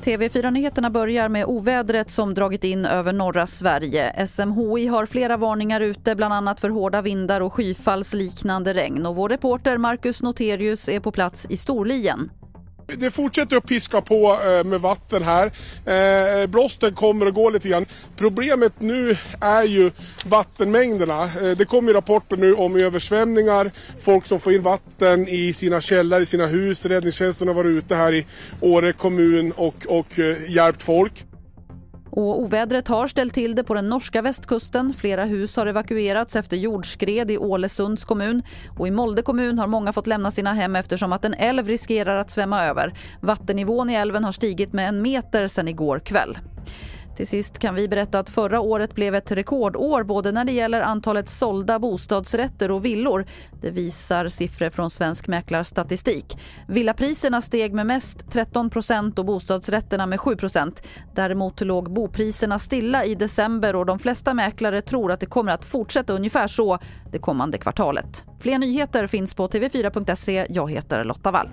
TV4-nyheterna börjar med ovädret som dragit in över norra Sverige. SMHI har flera varningar ute, bland annat för hårda vindar och skyfallsliknande regn. Och vår reporter Marcus Noterius är på plats i Storlien. Det fortsätter att piska på eh, med vatten här. Eh, blåsten kommer och går lite grann. Problemet nu är ju vattenmängderna. Eh, det kommer rapporter nu om översvämningar, folk som får in vatten i sina källare, i sina hus. Räddningstjänsten har varit ute här i Åre kommun och, och hjälpt folk. Och ovädret har ställt till det på den norska västkusten. Flera hus har evakuerats efter jordskred i Ålesunds kommun. Och I Molde kommun har många fått lämna sina hem eftersom att en älv riskerar att svämma över. Vattennivån i älven har stigit med en meter sedan igår kväll. Till sist kan vi berätta att förra året blev ett rekordår både när det gäller antalet sålda bostadsrätter och villor. Det visar siffror från Svensk Mäklarstatistik. Villapriserna steg med mest 13% och bostadsrätterna med 7% Däremot låg bopriserna stilla i december och de flesta mäklare tror att det kommer att fortsätta ungefär så det kommande kvartalet. Fler nyheter finns på tv4.se. Jag heter Lotta Wall.